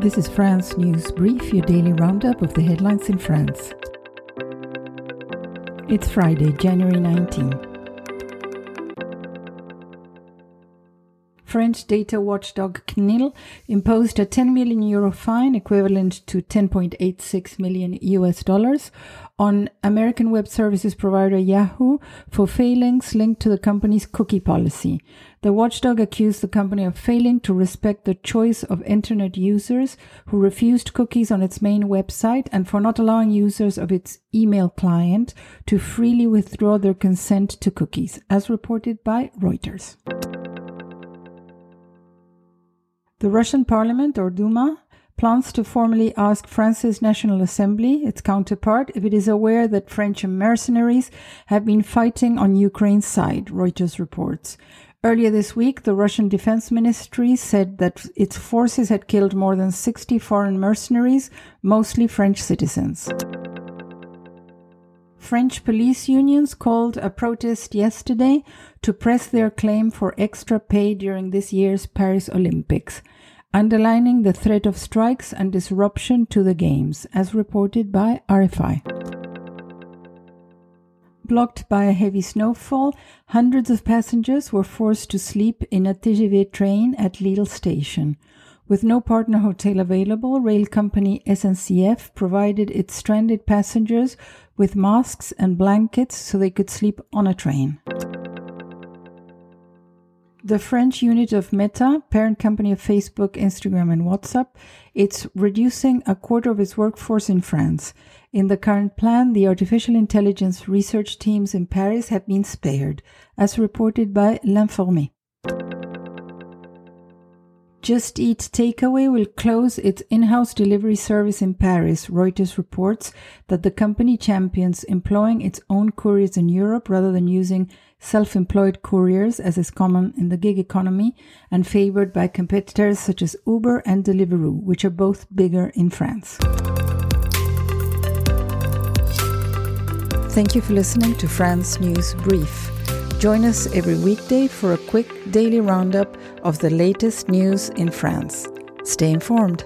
This is France News Brief, your daily roundup of the headlines in France. It's Friday, January 19. French data watchdog CNIL imposed a 10 million euro fine equivalent to 10.86 million US dollars on American web services provider Yahoo for failings linked to the company's cookie policy. The watchdog accused the company of failing to respect the choice of internet users who refused cookies on its main website and for not allowing users of its email client to freely withdraw their consent to cookies, as reported by Reuters. The Russian parliament, or Duma, plans to formally ask France's National Assembly, its counterpart, if it is aware that French mercenaries have been fighting on Ukraine's side, Reuters reports. Earlier this week, the Russian Defense Ministry said that its forces had killed more than 60 foreign mercenaries, mostly French citizens. French police unions called a protest yesterday to press their claim for extra pay during this year's Paris Olympics, underlining the threat of strikes and disruption to the Games, as reported by RFI. Blocked by a heavy snowfall, hundreds of passengers were forced to sleep in a TGV train at Lille station. With no partner hotel available, rail company SNCF provided its stranded passengers with masks and blankets so they could sleep on a train. The French unit of Meta, parent company of Facebook, Instagram, and WhatsApp, it's reducing a quarter of its workforce in France. In the current plan, the artificial intelligence research teams in Paris have been spared, as reported by L'Informé. Just Eat Takeaway will close its in-house delivery service in Paris. Reuters reports that the company champions employing its own couriers in Europe rather than using self-employed couriers as is common in the gig economy and favored by competitors such as Uber and Deliveroo, which are both bigger in France. Thank you for listening to France News Brief. Join us every weekday for a quick daily roundup of the latest news in France. Stay informed.